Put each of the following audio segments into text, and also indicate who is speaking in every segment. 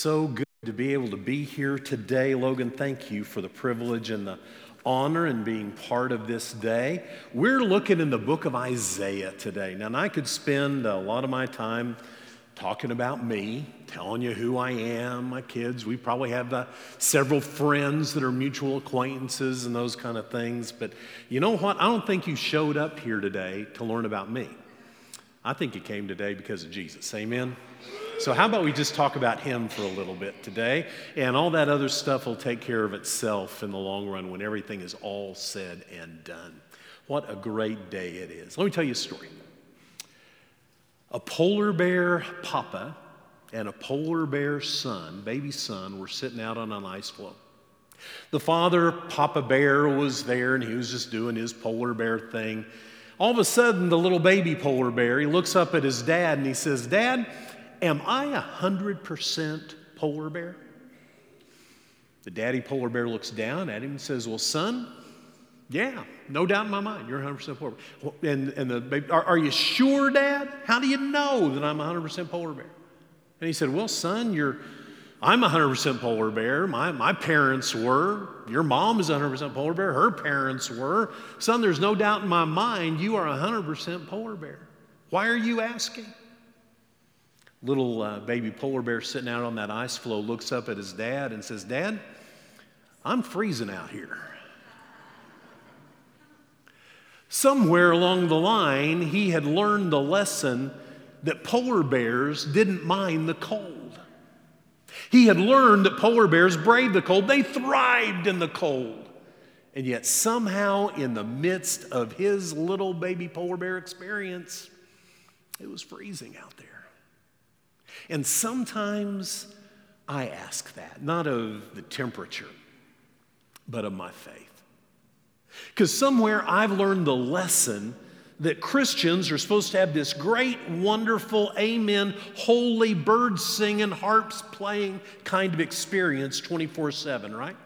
Speaker 1: So good to be able to be here today. Logan, thank you for the privilege and the honor in being part of this day. We're looking in the book of Isaiah today. Now, and I could spend a lot of my time talking about me, telling you who I am, my kids. We probably have uh, several friends that are mutual acquaintances and those kind of things. But you know what? I don't think you showed up here today to learn about me. I think you came today because of Jesus. Amen? So, how about we just talk about him for a little bit today? And all that other stuff will take care of itself in the long run when everything is all said and done. What a great day it is. Let me tell you a story. A polar bear papa and a polar bear son, baby son, were sitting out on an ice floe. The father, Papa Bear, was there and he was just doing his polar bear thing. All of a sudden, the little baby polar bear, he looks up at his dad and he says, Dad, Am I a 100% polar bear? The daddy polar bear looks down at him and says, Well, son, yeah, no doubt in my mind, you're 100% polar bear. And, and the baby, are, are you sure, Dad? How do you know that I'm 100% polar bear? And he said, Well, son, you're, I'm 100% polar bear. My, my parents were. Your mom is 100% polar bear. Her parents were. Son, there's no doubt in my mind you are 100% polar bear. Why are you asking? Little uh, baby polar bear sitting out on that ice floe looks up at his dad and says, Dad, I'm freezing out here. Somewhere along the line, he had learned the lesson that polar bears didn't mind the cold. He had learned that polar bears braved the cold, they thrived in the cold. And yet, somehow, in the midst of his little baby polar bear experience, it was freezing out there. And sometimes I ask that, not of the temperature, but of my faith. Because somewhere I've learned the lesson that Christians are supposed to have this great, wonderful, amen, holy, birds singing, harps playing kind of experience 24 7, right?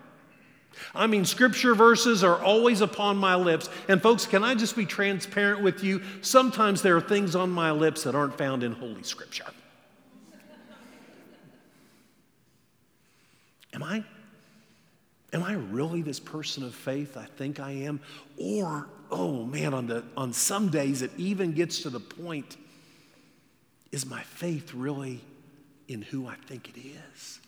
Speaker 1: I mean, scripture verses are always upon my lips. And, folks, can I just be transparent with you? Sometimes there are things on my lips that aren't found in Holy Scripture. Am I? Am I really this person of faith I think I am? Or, oh man, on, the, on some days it even gets to the point is my faith really in who I think it is?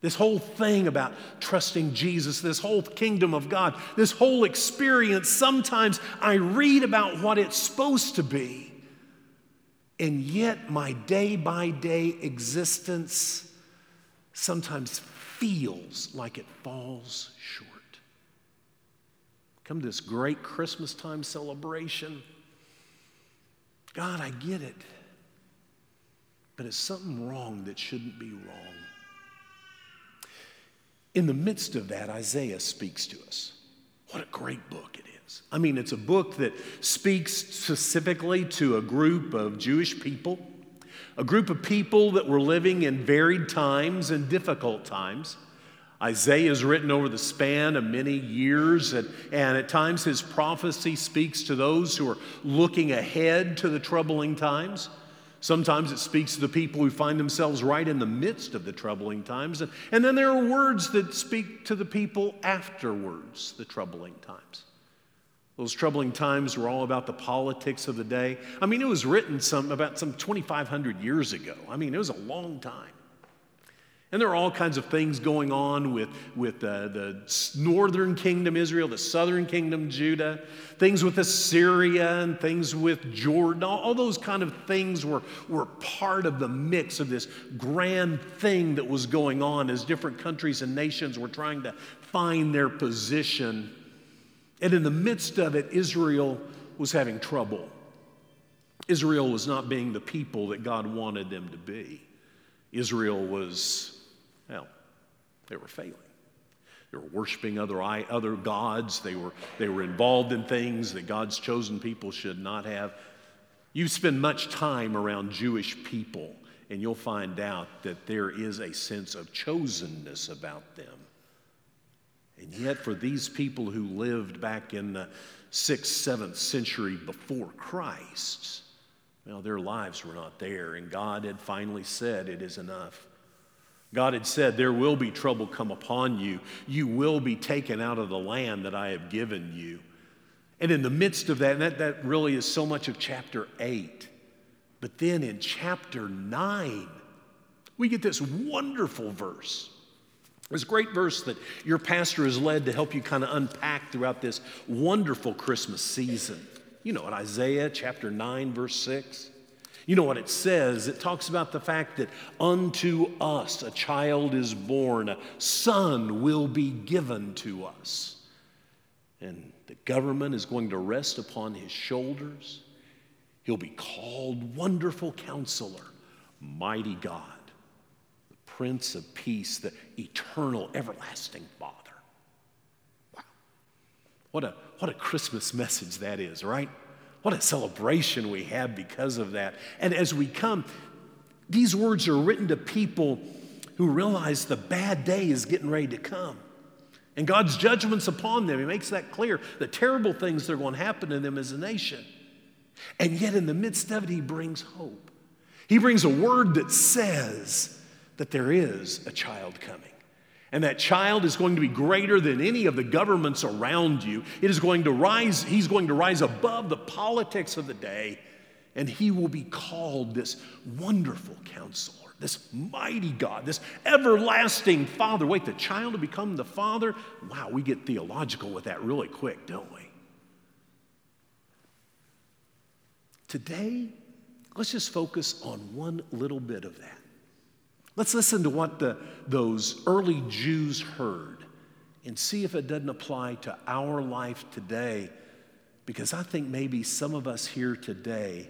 Speaker 1: This whole thing about trusting Jesus, this whole kingdom of God, this whole experience, sometimes I read about what it's supposed to be, and yet my day by day existence sometimes feels like it falls short. Come to this great Christmas time celebration. God, I get it. But it's something wrong that shouldn't be wrong. In the midst of that, Isaiah speaks to us. What a great book it is. I mean, it's a book that speaks specifically to a group of Jewish people a group of people that were living in varied times and difficult times. Isaiah is written over the span of many years, and, and, at times his prophecy speaks to those who are looking ahead to the troubling times. Sometimes it speaks to the people who find themselves right in the midst of the troubling times. And, and then there are words that speak to the people afterwards, the troubling times. Those troubling times were all about the politics of the day. I mean, it was written some, about some 2,500 years ago. I mean, it was a long time. And there are all kinds of things going on with, with uh, the northern kingdom Israel, the southern kingdom Judah, things with Assyria, and things with Jordan. All, all those kind of things were, were part of the mix of this grand thing that was going on as different countries and nations were trying to find their position and in the midst of it, Israel was having trouble. Israel was not being the people that God wanted them to be. Israel was, well, they were failing. They were worshiping other, other gods. They were, they were involved in things that God's chosen people should not have. You spend much time around Jewish people, and you'll find out that there is a sense of chosenness about them. And yet, for these people who lived back in the sixth, seventh century before Christ, well, their lives were not there. And God had finally said, It is enough. God had said, There will be trouble come upon you. You will be taken out of the land that I have given you. And in the midst of that, and that, that really is so much of chapter 8. But then in chapter 9, we get this wonderful verse. This great verse that your pastor has led to help you kind of unpack throughout this wonderful Christmas season. You know, in Isaiah chapter 9, verse 6. You know what it says? It talks about the fact that unto us a child is born, a son will be given to us. And the government is going to rest upon his shoulders. He'll be called Wonderful Counselor, Mighty God, Prince of Peace, the Eternal, Everlasting Father. Wow. What a, what a Christmas message that is, right? What a celebration we have because of that. And as we come, these words are written to people who realize the bad day is getting ready to come. And God's judgment's upon them. He makes that clear. The terrible things that are going to happen to them as a nation. And yet, in the midst of it, He brings hope. He brings a word that says that there is a child coming. And that child is going to be greater than any of the governments around you. It is going to rise, he's going to rise above the politics of the day, and he will be called this wonderful counselor, this mighty God, this everlasting father. Wait, the child will become the father? Wow, we get theological with that really quick, don't we? Today, let's just focus on one little bit of that. Let's listen to what the, those early Jews heard and see if it doesn't apply to our life today, because I think maybe some of us here today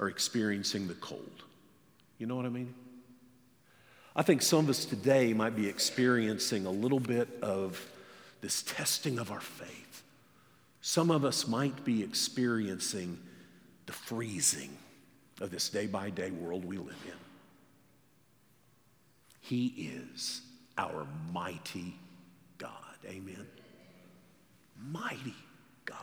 Speaker 1: are experiencing the cold. You know what I mean? I think some of us today might be experiencing a little bit of this testing of our faith. Some of us might be experiencing the freezing of this day by day world we live in. He is our mighty God. Amen. Mighty God.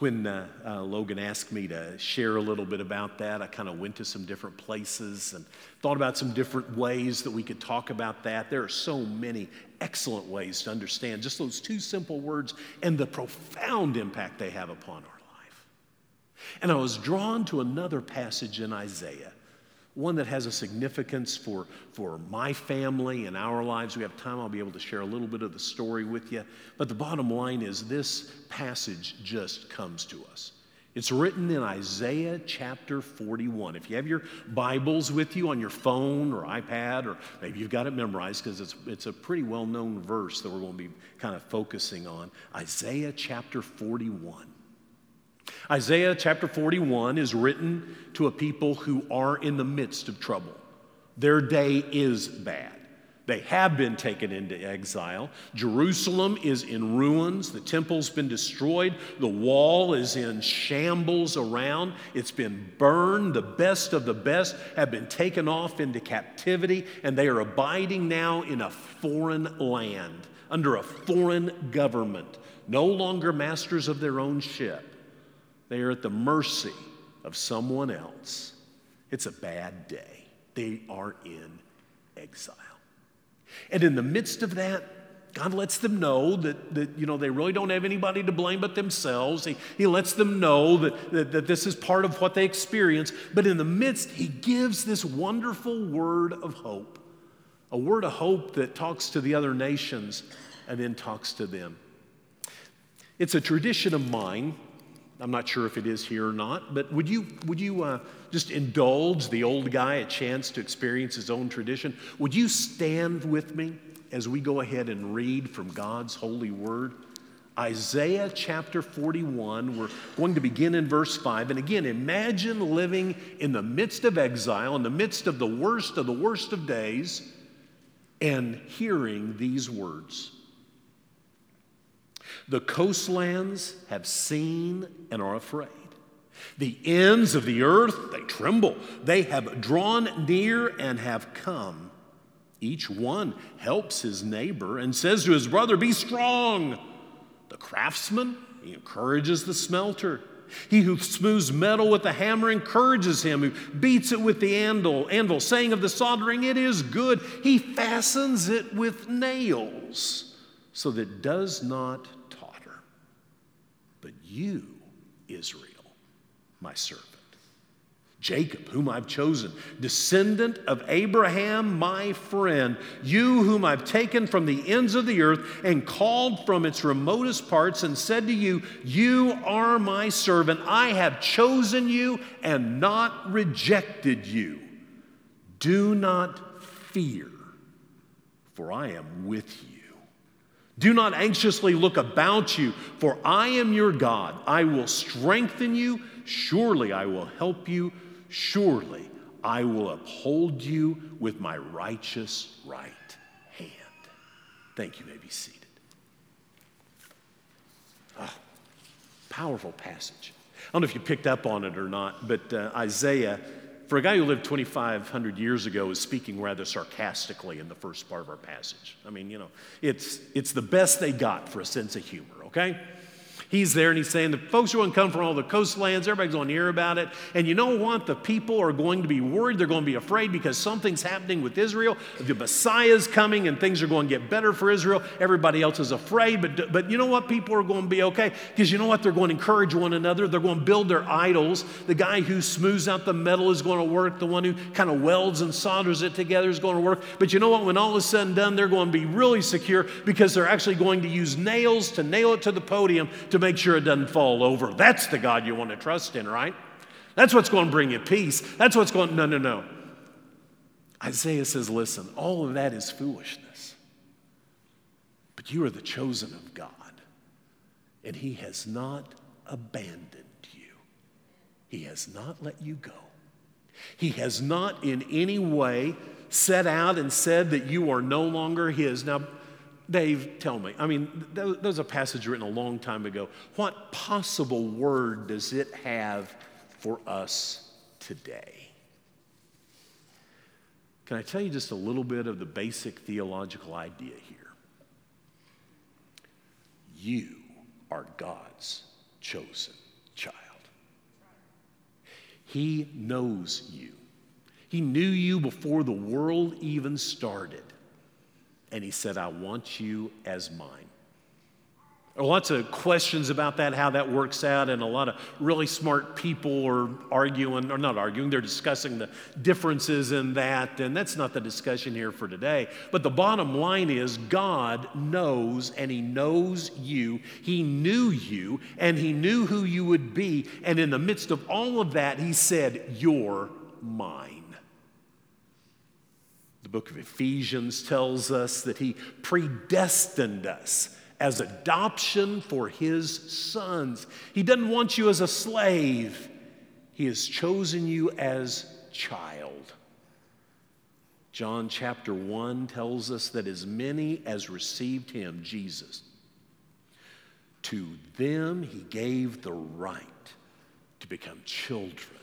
Speaker 1: When uh, uh, Logan asked me to share a little bit about that, I kind of went to some different places and thought about some different ways that we could talk about that. There are so many excellent ways to understand just those two simple words and the profound impact they have upon our life. And I was drawn to another passage in Isaiah one that has a significance for, for my family and our lives. We have time, I'll be able to share a little bit of the story with you. But the bottom line is this passage just comes to us. It's written in Isaiah chapter 41. If you have your Bibles with you on your phone or iPad, or maybe you've got it memorized because it's, it's a pretty well known verse that we're going to be kind of focusing on. Isaiah chapter 41. Isaiah chapter 41 is written to a people who are in the midst of trouble. Their day is bad. They have been taken into exile. Jerusalem is in ruins. The temple's been destroyed. The wall is in shambles around. It's been burned. The best of the best have been taken off into captivity, and they are abiding now in a foreign land, under a foreign government, no longer masters of their own ship. They are at the mercy of someone else. It's a bad day. They are in exile. And in the midst of that, God lets them know that, that you know, they really don't have anybody to blame but themselves. He, he lets them know that, that, that this is part of what they experience. But in the midst, He gives this wonderful word of hope a word of hope that talks to the other nations and then talks to them. It's a tradition of mine I'm not sure if it is here or not, but would you, would you uh, just indulge the old guy a chance to experience his own tradition? Would you stand with me as we go ahead and read from God's holy word? Isaiah chapter 41, we're going to begin in verse 5. And again, imagine living in the midst of exile, in the midst of the worst of the worst of days, and hearing these words. The coastlands have seen and are afraid. The ends of the earth, they tremble. They have drawn near and have come. Each one helps his neighbor and says to his brother, Be strong. The craftsman, he encourages the smelter. He who smooths metal with the hammer encourages him, who beats it with the anvil, anvil, saying of the soldering, It is good. He fastens it with nails, so that it does not you, Israel, my servant, Jacob, whom I've chosen, descendant of Abraham, my friend, you whom I've taken from the ends of the earth and called from its remotest parts, and said to you, You are my servant. I have chosen you and not rejected you. Do not fear, for I am with you. Do not anxiously look about you, for I am your God. I will strengthen you. Surely I will help you Surely I will uphold you with my righteous right hand. Thank you. you may be seated. Oh, powerful passage. I don't know if you picked up on it or not, but uh, Isaiah, for a guy who lived 2,500 years ago, is speaking rather sarcastically in the first part of our passage. I mean, you know, it's, it's the best they got for a sense of humor, okay? He's there and he's saying the folks are going to come from all the coastlands. Everybody's going to hear about it. And you know what? The people are going to be worried. They're going to be afraid because something's happening with Israel. The Messiah's coming and things are going to get better for Israel. Everybody else is afraid. But, but you know what? People are going to be okay because you know what? They're going to encourage one another. They're going to build their idols. The guy who smooths out the metal is going to work. The one who kind of welds and solders it together is going to work. But you know what? When all is said and done, they're going to be really secure because they're actually going to use nails to nail it to the podium to make sure it doesn't fall over. That's the God you want to trust in, right? That's what's going to bring you peace. That's what's going, no, no, no. Isaiah says, listen, all of that is foolishness. But you are the chosen of God, and He has not abandoned you, He has not let you go. He has not in any way set out and said that you are no longer His. Now, Dave, tell me. I mean, that was a passage written a long time ago. What possible word does it have for us today? Can I tell you just a little bit of the basic theological idea here? You are God's chosen child. He knows you. He knew you before the world even started and he said, I want you as mine. Lots of questions about that, how that works out, and a lot of really smart people are arguing, or not arguing, they're discussing the differences in that, and that's not the discussion here for today. But the bottom line is God knows, and He knows you. He knew you, and He knew who you would be, and in the midst of all of that, He said, You're mine book of Ephesians tells us that he predestined us as adoption for his sons. He doesn't want you as a slave, he has chosen you as child. John chapter 1 tells us that as many as received him, Jesus, to them he gave the right to become children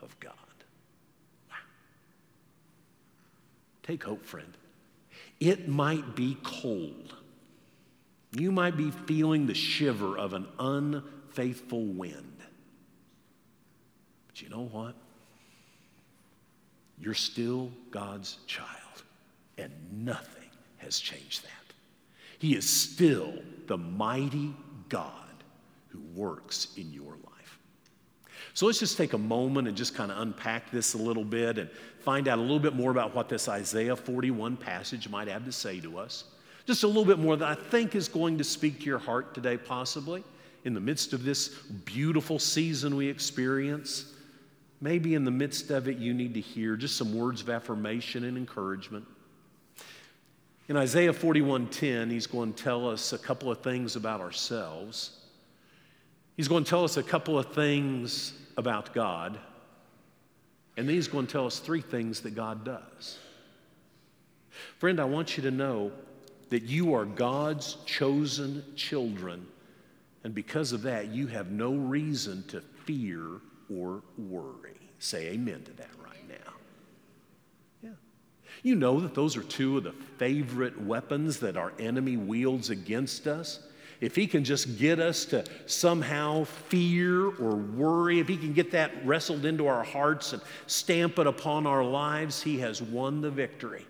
Speaker 1: of God. Take hope, friend. It might be cold. You might be feeling the shiver of an unfaithful wind. But you know what? You're still God's child, and nothing has changed that. He is still the mighty God who works in your life. So let's just take a moment and just kind of unpack this a little bit and find out a little bit more about what this Isaiah 41 passage might have to say to us. Just a little bit more that I think is going to speak to your heart today, possibly, in the midst of this beautiful season we experience. Maybe in the midst of it, you need to hear just some words of affirmation and encouragement. In Isaiah 41:10, he's going to tell us a couple of things about ourselves. He's going to tell us a couple of things about God. And then he's going to tell us three things that God does. Friend, I want you to know that you are God's chosen children. And because of that, you have no reason to fear or worry. Say amen to that right now. Yeah. You know that those are two of the favorite weapons that our enemy wields against us if he can just get us to somehow fear or worry, if he can get that wrestled into our hearts and stamp it upon our lives, he has won the victory.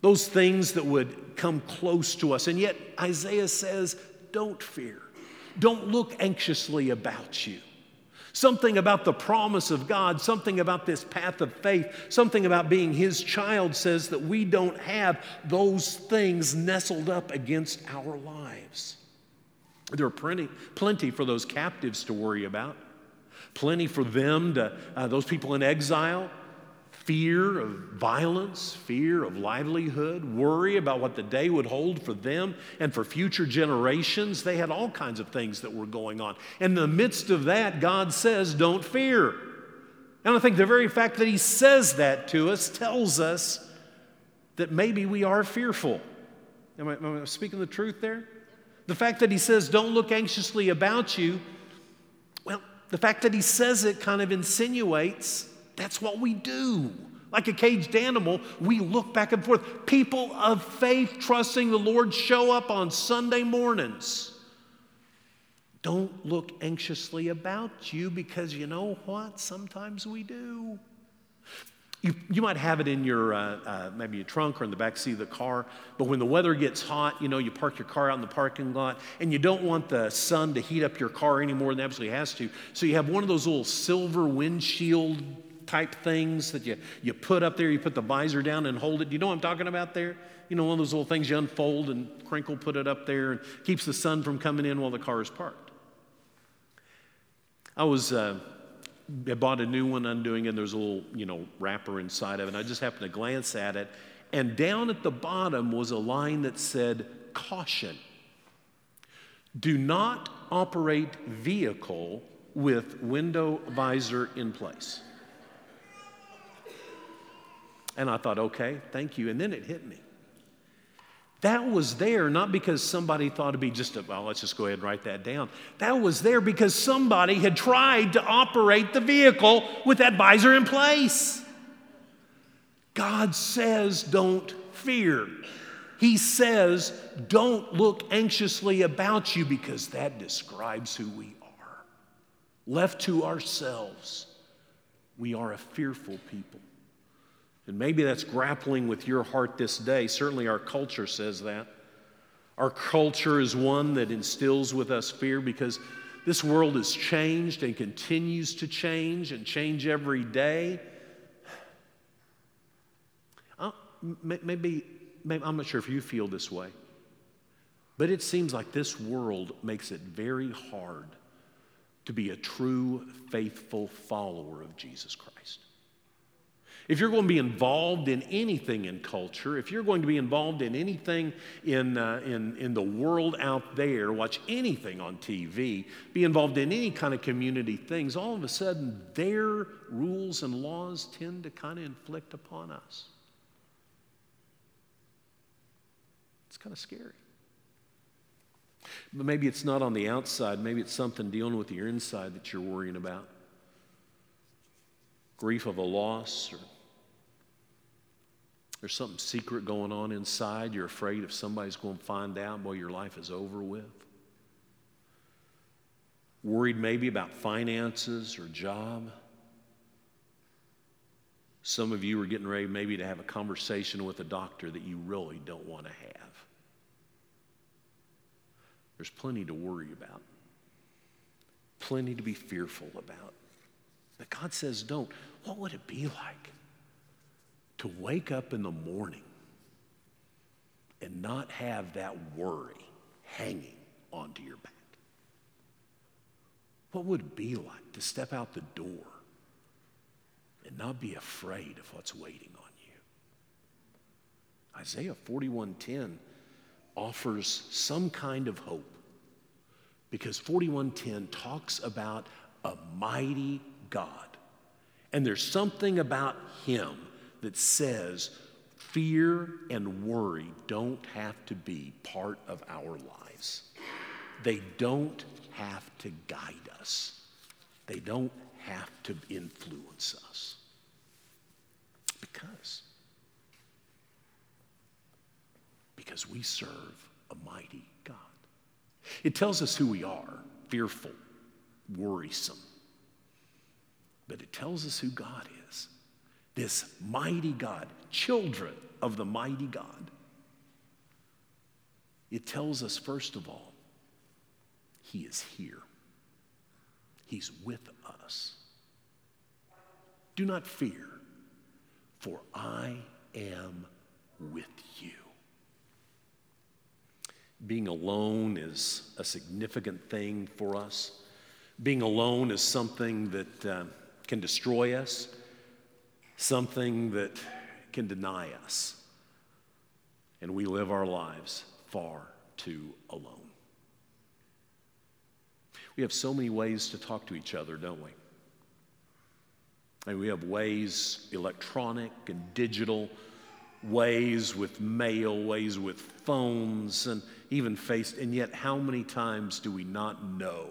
Speaker 1: Those things that would come close to us. And yet, Isaiah says, don't fear. Don't look anxiously about you. Something about the promise of God, something about this path of faith, something about being His child says that we don't have those things nestled up against our lives. There are plenty, plenty for those captives to worry about, plenty for them to, uh, those people in exile, fear of violence, fear of livelihood, worry about what the day would hold for them and for future generations. They had all kinds of things that were going on. In the midst of that, God says, Don't fear. And I think the very fact that He says that to us tells us that maybe we are fearful. Am I, am I speaking the truth there? The fact that He says, Don't look anxiously about you, well, the fact that He says it kind of insinuates that's what we do. Like a caged animal, we look back and forth. People of faith trusting the Lord show up on Sunday mornings. Don't look anxiously about you because you know what? Sometimes we do. You, you might have it in your uh, uh, maybe your trunk or in the back seat of the car, but when the weather gets hot, you know, you park your car out in the parking lot and you don't want the sun to heat up your car any more than absolutely has to. So you have one of those little silver windshield type things that you, you put up there. You put the visor down and hold it. Do you know what I'm talking about there? You know, one of those little things you unfold and crinkle, put it up there, and keeps the sun from coming in while the car is parked. I was, uh, I bought a new one undoing. And there's a little, you know, wrapper inside of it. And I just happened to glance at it. And down at the bottom was a line that said, caution. Do not operate vehicle with window visor in place. And I thought, okay, thank you. And then it hit me. That was there not because somebody thought it'd be just a, well, let's just go ahead and write that down. That was there because somebody had tried to operate the vehicle with that visor in place. God says, don't fear. He says, don't look anxiously about you because that describes who we are. Left to ourselves, we are a fearful people. And maybe that's grappling with your heart this day. Certainly, our culture says that. Our culture is one that instills with us fear because this world has changed and continues to change and change every day. Uh, maybe, maybe, I'm not sure if you feel this way, but it seems like this world makes it very hard to be a true, faithful follower of Jesus Christ. If you're going to be involved in anything in culture, if you're going to be involved in anything in, uh, in, in the world out there, watch anything on TV, be involved in any kind of community things, all of a sudden their rules and laws tend to kind of inflict upon us. It's kind of scary. But maybe it's not on the outside, maybe it's something dealing with your inside that you're worrying about grief of a loss or there's something secret going on inside. You're afraid if somebody's going to find out, boy, your life is over with. Worried maybe about finances or job. Some of you are getting ready maybe to have a conversation with a doctor that you really don't want to have. There's plenty to worry about, plenty to be fearful about. But God says, don't. What would it be like? To wake up in the morning and not have that worry hanging onto your back? What would it be like to step out the door and not be afraid of what's waiting on you? Isaiah 41:10 offers some kind of hope because 41:10 talks about a mighty God. And there's something about him that says fear and worry don't have to be part of our lives. They don't have to guide us, they don't have to influence us. Because, because we serve a mighty God. It tells us who we are fearful, worrisome. But it tells us who God is this mighty God, children of the mighty God. It tells us, first of all, He is here, He's with us. Do not fear, for I am with you. Being alone is a significant thing for us. Being alone is something that uh, can destroy us, something that can deny us. And we live our lives far too alone. We have so many ways to talk to each other, don't we? And we have ways, electronic and digital, ways with mail, ways with phones, and even face. And yet, how many times do we not know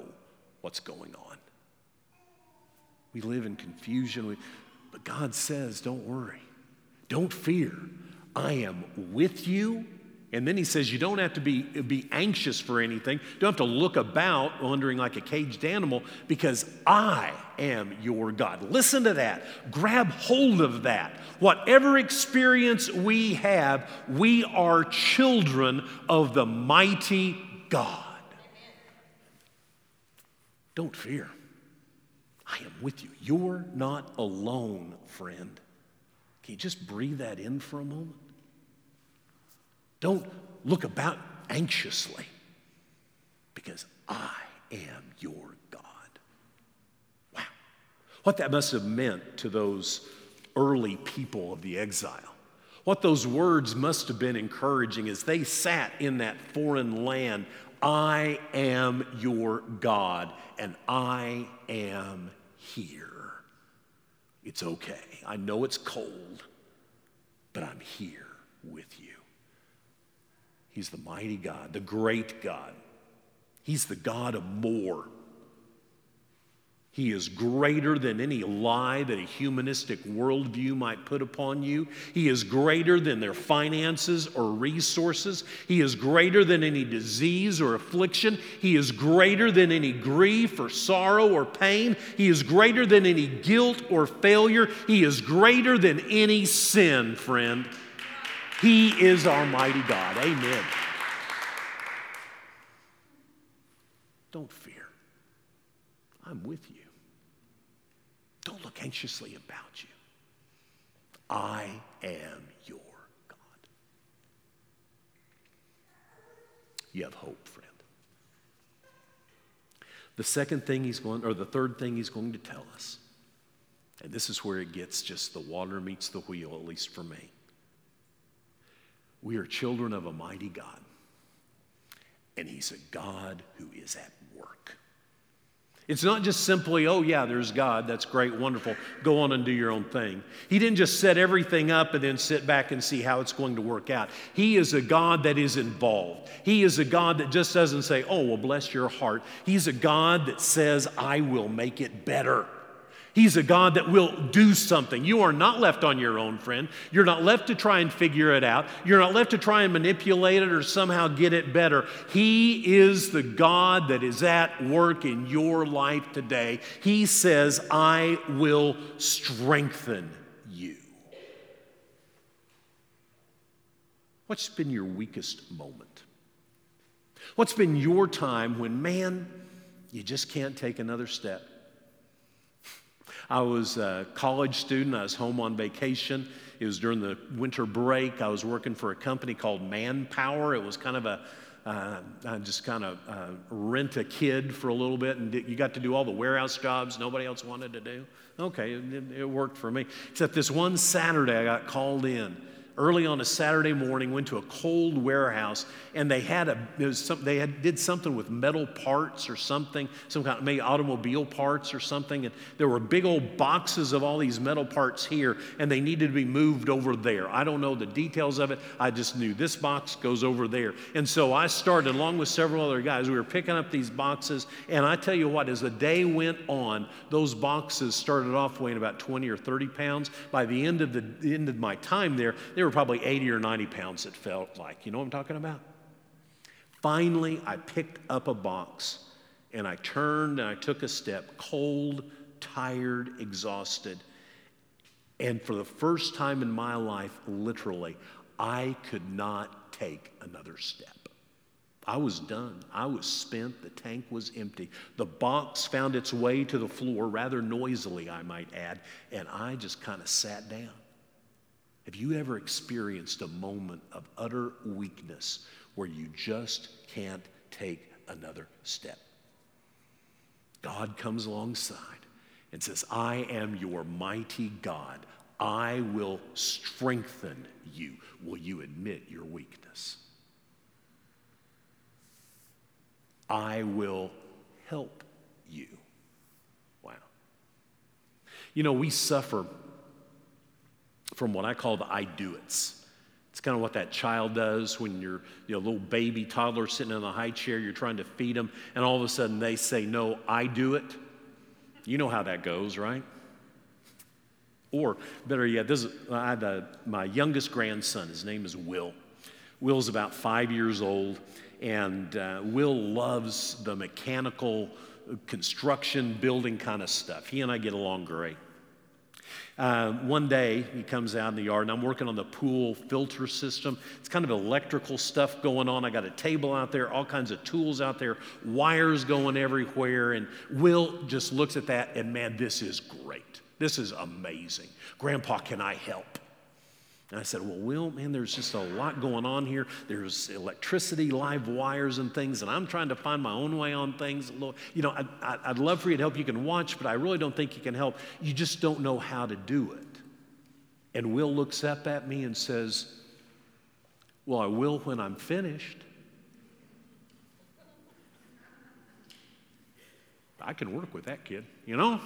Speaker 1: what's going on? We live in confusion. We, but God says, don't worry, don't fear. I am with you and then he says, You don't have to be, be anxious for anything. You don't have to look about wondering like a caged animal because I am your God. Listen to that. Grab hold of that. Whatever experience we have, we are children of the mighty God. Don't fear. I am with you. You're not alone, friend. Can you just breathe that in for a moment? Don't look about anxiously because I am your God. Wow. What that must have meant to those early people of the exile. What those words must have been encouraging as they sat in that foreign land. I am your God and I am here. It's okay. I know it's cold, but I'm here with you. He's the mighty God, the great God. He's the God of more. He is greater than any lie that a humanistic worldview might put upon you. He is greater than their finances or resources. He is greater than any disease or affliction. He is greater than any grief or sorrow or pain. He is greater than any guilt or failure. He is greater than any sin, friend. He is our mighty God. Amen. Don't fear. I'm with you. Anxiously about you. I am your God. You have hope, friend. The second thing he's going, or the third thing he's going to tell us, and this is where it gets just the water meets the wheel, at least for me. We are children of a mighty God, and He's a God who is at. It's not just simply, oh, yeah, there's God, that's great, wonderful, go on and do your own thing. He didn't just set everything up and then sit back and see how it's going to work out. He is a God that is involved. He is a God that just doesn't say, oh, well, bless your heart. He's a God that says, I will make it better. He's a God that will do something. You are not left on your own, friend. You're not left to try and figure it out. You're not left to try and manipulate it or somehow get it better. He is the God that is at work in your life today. He says, I will strengthen you. What's been your weakest moment? What's been your time when, man, you just can't take another step? I was a college student. I was home on vacation. It was during the winter break. I was working for a company called Manpower. It was kind of a uh, just kind of uh, rent a kid for a little bit, and you got to do all the warehouse jobs nobody else wanted to do. Okay, it, it worked for me. Except this one Saturday, I got called in early on a Saturday morning, went to a cold warehouse, and they had a some, they had, did something with metal parts or something, some kind of maybe automobile parts or something, and there were big old boxes of all these metal parts here, and they needed to be moved over there. I don't know the details of it. I just knew this box goes over there, and so I started along with several other guys. We were picking up these boxes, and I tell you what, as the day went on, those boxes started off weighing about 20 or 30 pounds. By the end of the, end of my time there, they were probably 80 or 90 pounds, it felt like. You know what I'm talking about? Finally, I picked up a box and I turned and I took a step, cold, tired, exhausted. And for the first time in my life, literally, I could not take another step. I was done. I was spent. The tank was empty. The box found its way to the floor rather noisily, I might add, and I just kind of sat down. Have you ever experienced a moment of utter weakness where you just can't take another step? God comes alongside and says, I am your mighty God. I will strengthen you. Will you admit your weakness? I will help you. Wow. You know, we suffer from what I call the I do it's. It's kind of what that child does when you're you know, a little baby toddler sitting in a high chair, you're trying to feed them, and all of a sudden they say, No, I do it. You know how that goes, right? Or better yet, this is, I had a, my youngest grandson. His name is Will. Will's about five years old, and uh, Will loves the mechanical construction, building kind of stuff. He and I get along great. Uh, one day he comes out in the yard and I'm working on the pool filter system. It's kind of electrical stuff going on. I got a table out there, all kinds of tools out there, wires going everywhere. And Will just looks at that and man, this is great. This is amazing. Grandpa, can I help? And I said, Well, Will, man, there's just a lot going on here. There's electricity, live wires, and things, and I'm trying to find my own way on things. You know, I'd, I'd love for you to help. You can watch, but I really don't think you can help. You just don't know how to do it. And Will looks up at me and says, Well, I will when I'm finished. I can work with that kid, you know?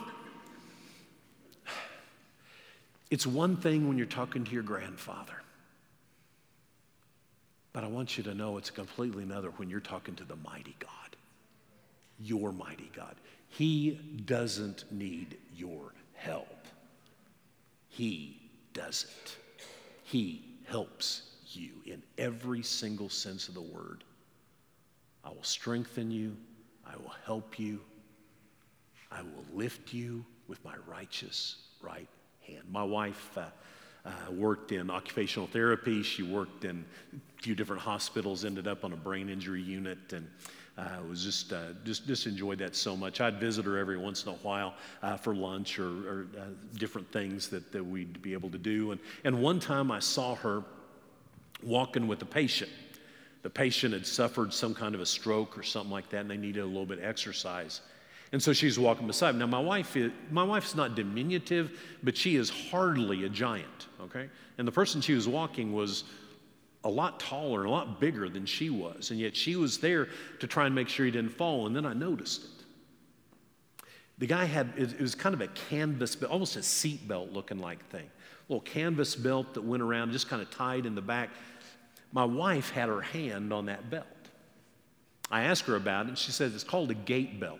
Speaker 1: It's one thing when you're talking to your grandfather. But I want you to know it's completely another when you're talking to the mighty God, your mighty God. He doesn't need your help, He doesn't. He helps you in every single sense of the word. I will strengthen you, I will help you, I will lift you with my righteous right hand. My wife uh, uh, worked in occupational therapy. She worked in a few different hospitals, ended up on a brain injury unit, and uh, was just, uh, just, just enjoyed that so much. I'd visit her every once in a while uh, for lunch or, or uh, different things that, that we'd be able to do. And, and one time I saw her walking with a patient. The patient had suffered some kind of a stroke or something like that, and they needed a little bit of exercise. And so she's walking beside me. Now, my wife is, my wife's not diminutive, but she is hardly a giant, okay? And the person she was walking was a lot taller and a lot bigger than she was. And yet she was there to try and make sure he didn't fall. And then I noticed it. The guy had, it was kind of a canvas, almost a seat belt looking like thing. A little canvas belt that went around, just kind of tied in the back. My wife had her hand on that belt. I asked her about it, and she said it's called a gait belt.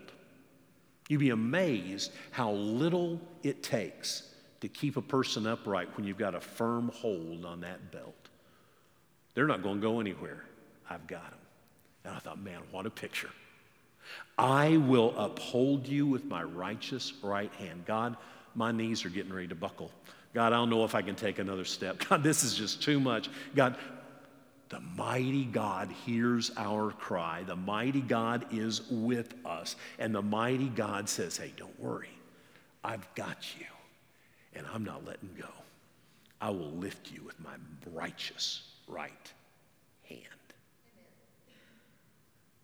Speaker 1: You'd be amazed how little it takes to keep a person upright when you've got a firm hold on that belt. They're not going to go anywhere. I've got them. And I thought, man, what a picture. I will uphold you with my righteous right hand. God, my knees are getting ready to buckle. God, I don't know if I can take another step. God, this is just too much. God, the mighty God hears our cry. The mighty God is with us. And the mighty God says, Hey, don't worry. I've got you. And I'm not letting go. I will lift you with my righteous right hand.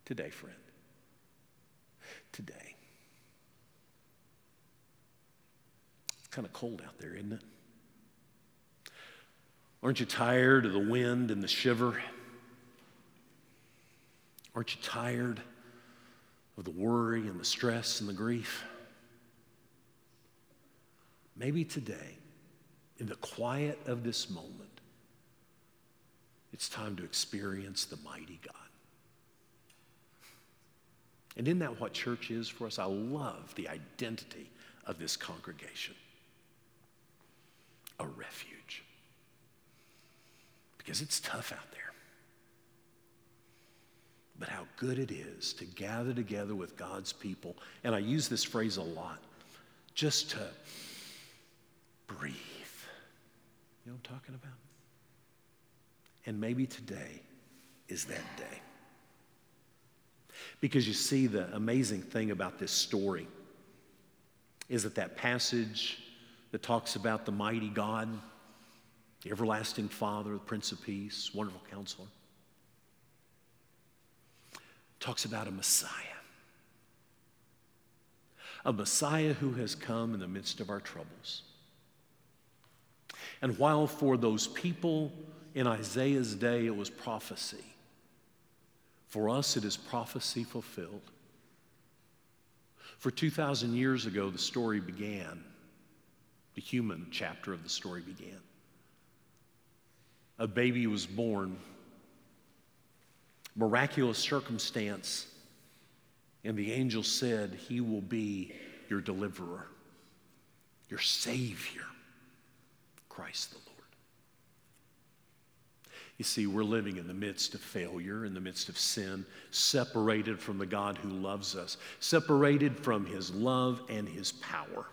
Speaker 1: Today, friend. Today. It's kind of cold out there, isn't it? Aren't you tired of the wind and the shiver? Aren't you tired of the worry and the stress and the grief? Maybe today, in the quiet of this moment, it's time to experience the mighty God. And isn't that what church is for us? I love the identity of this congregation a refuge because it's tough out there. but how good it is to gather together with God's people. And I use this phrase a lot just to breathe. You know what I'm talking about? And maybe today is that day. Because you see, the amazing thing about this story is that that passage that talks about the mighty God, the everlasting Father, the Prince of Peace, wonderful counselor, talks about a Messiah. A Messiah who has come in the midst of our troubles. And while for those people in Isaiah's day it was prophecy, for us it is prophecy fulfilled. For 2,000 years ago, the story began. The human chapter of the story began. A baby was born, miraculous circumstance, and the angel said, He will be your deliverer, your Savior, Christ the Lord. You see, we're living in the midst of failure, in the midst of sin, separated from the God who loves us, separated from his love and his power,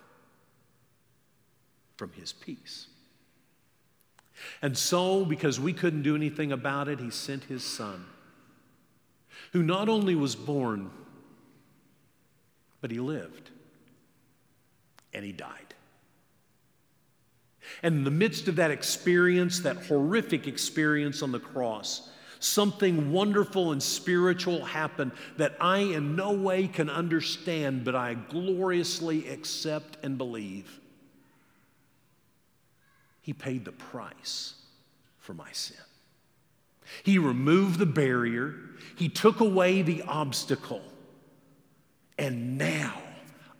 Speaker 1: from his peace. And so, because we couldn't do anything about it, he sent his son, who not only was born, but he lived and he died. And in the midst of that experience, that horrific experience on the cross, something wonderful and spiritual happened that I in no way can understand, but I gloriously accept and believe. He paid the price for my sin. He removed the barrier, He took away the obstacle, and now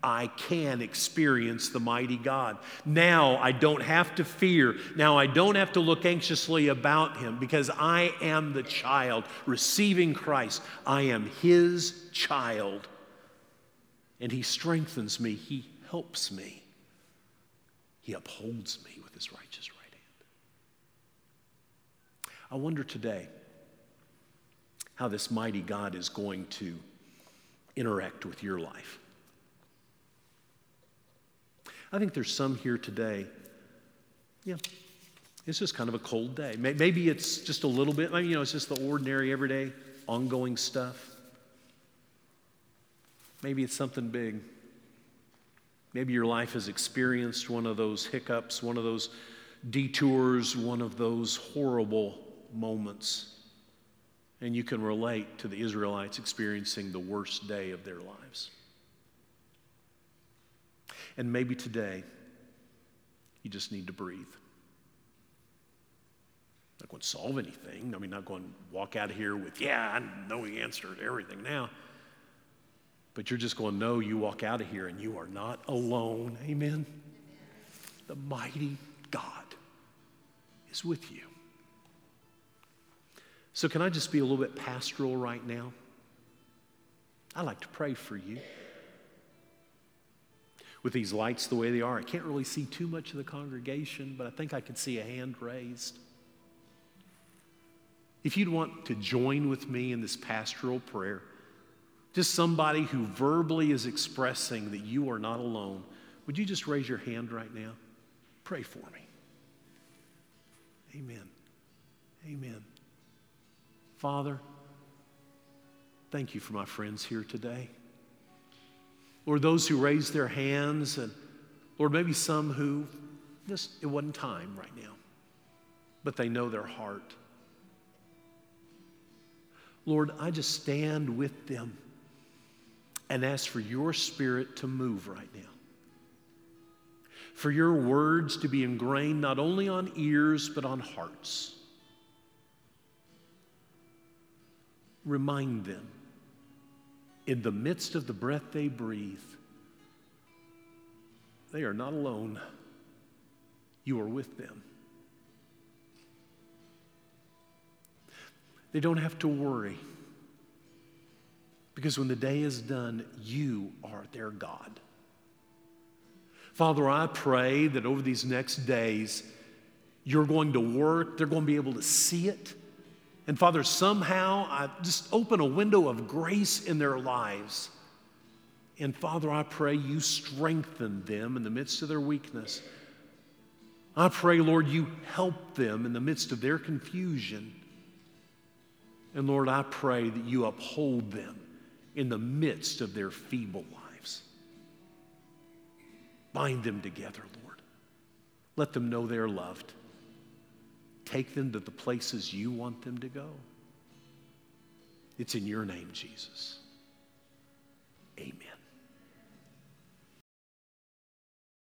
Speaker 1: I can experience the mighty God. Now I don't have to fear. Now I don't have to look anxiously about him because I am the child receiving Christ. I am his child. And he strengthens me, he helps me, he upholds me with his righteous right hand. I wonder today how this mighty God is going to interact with your life. I think there's some here today. Yeah, it's just kind of a cold day. Maybe it's just a little bit, you know, it's just the ordinary, everyday, ongoing stuff. Maybe it's something big. Maybe your life has experienced one of those hiccups, one of those detours, one of those horrible moments. And you can relate to the Israelites experiencing the worst day of their lives. And maybe today, you just need to breathe. Not going to solve anything. I mean, not going to walk out of here with, yeah, I know the answer to everything now. But you're just going to know you walk out of here and you are not alone. Amen? The mighty God is with you. So, can I just be a little bit pastoral right now? I'd like to pray for you with these lights the way they are, I can't really see too much of the congregation, but I think I can see a hand raised. If you'd want to join with me in this pastoral prayer, just somebody who verbally is expressing that you are not alone, would you just raise your hand right now? Pray for me. Amen. Amen. Father, thank you for my friends here today. Lord, those who raised their hands, and Lord, maybe some who just, it wasn't time right now, but they know their heart. Lord, I just stand with them and ask for your spirit to move right now. For your words to be ingrained not only on ears, but on hearts. Remind them in the midst of the breath they breathe, they are not alone. You are with them. They don't have to worry because when the day is done, you are their God. Father, I pray that over these next days, you're going to work, they're going to be able to see it, And Father, somehow I just open a window of grace in their lives. And Father, I pray you strengthen them in the midst of their weakness. I pray, Lord, you help them in the midst of their confusion. And Lord, I pray that you uphold them in the midst of their feeble lives. Bind them together, Lord. Let them know they're loved. Take them to the places you want them to go. It's in your name, Jesus. Amen.